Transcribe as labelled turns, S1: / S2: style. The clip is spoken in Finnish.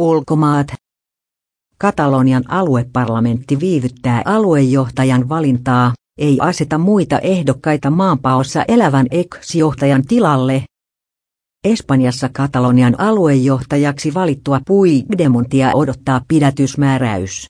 S1: Ulkomaat. Katalonian alueparlamentti viivyttää aluejohtajan valintaa, ei aseta muita ehdokkaita maanpaossa elävän ex-johtajan tilalle. Espanjassa Katalonian aluejohtajaksi valittua Puigdemontia odottaa pidätysmääräys.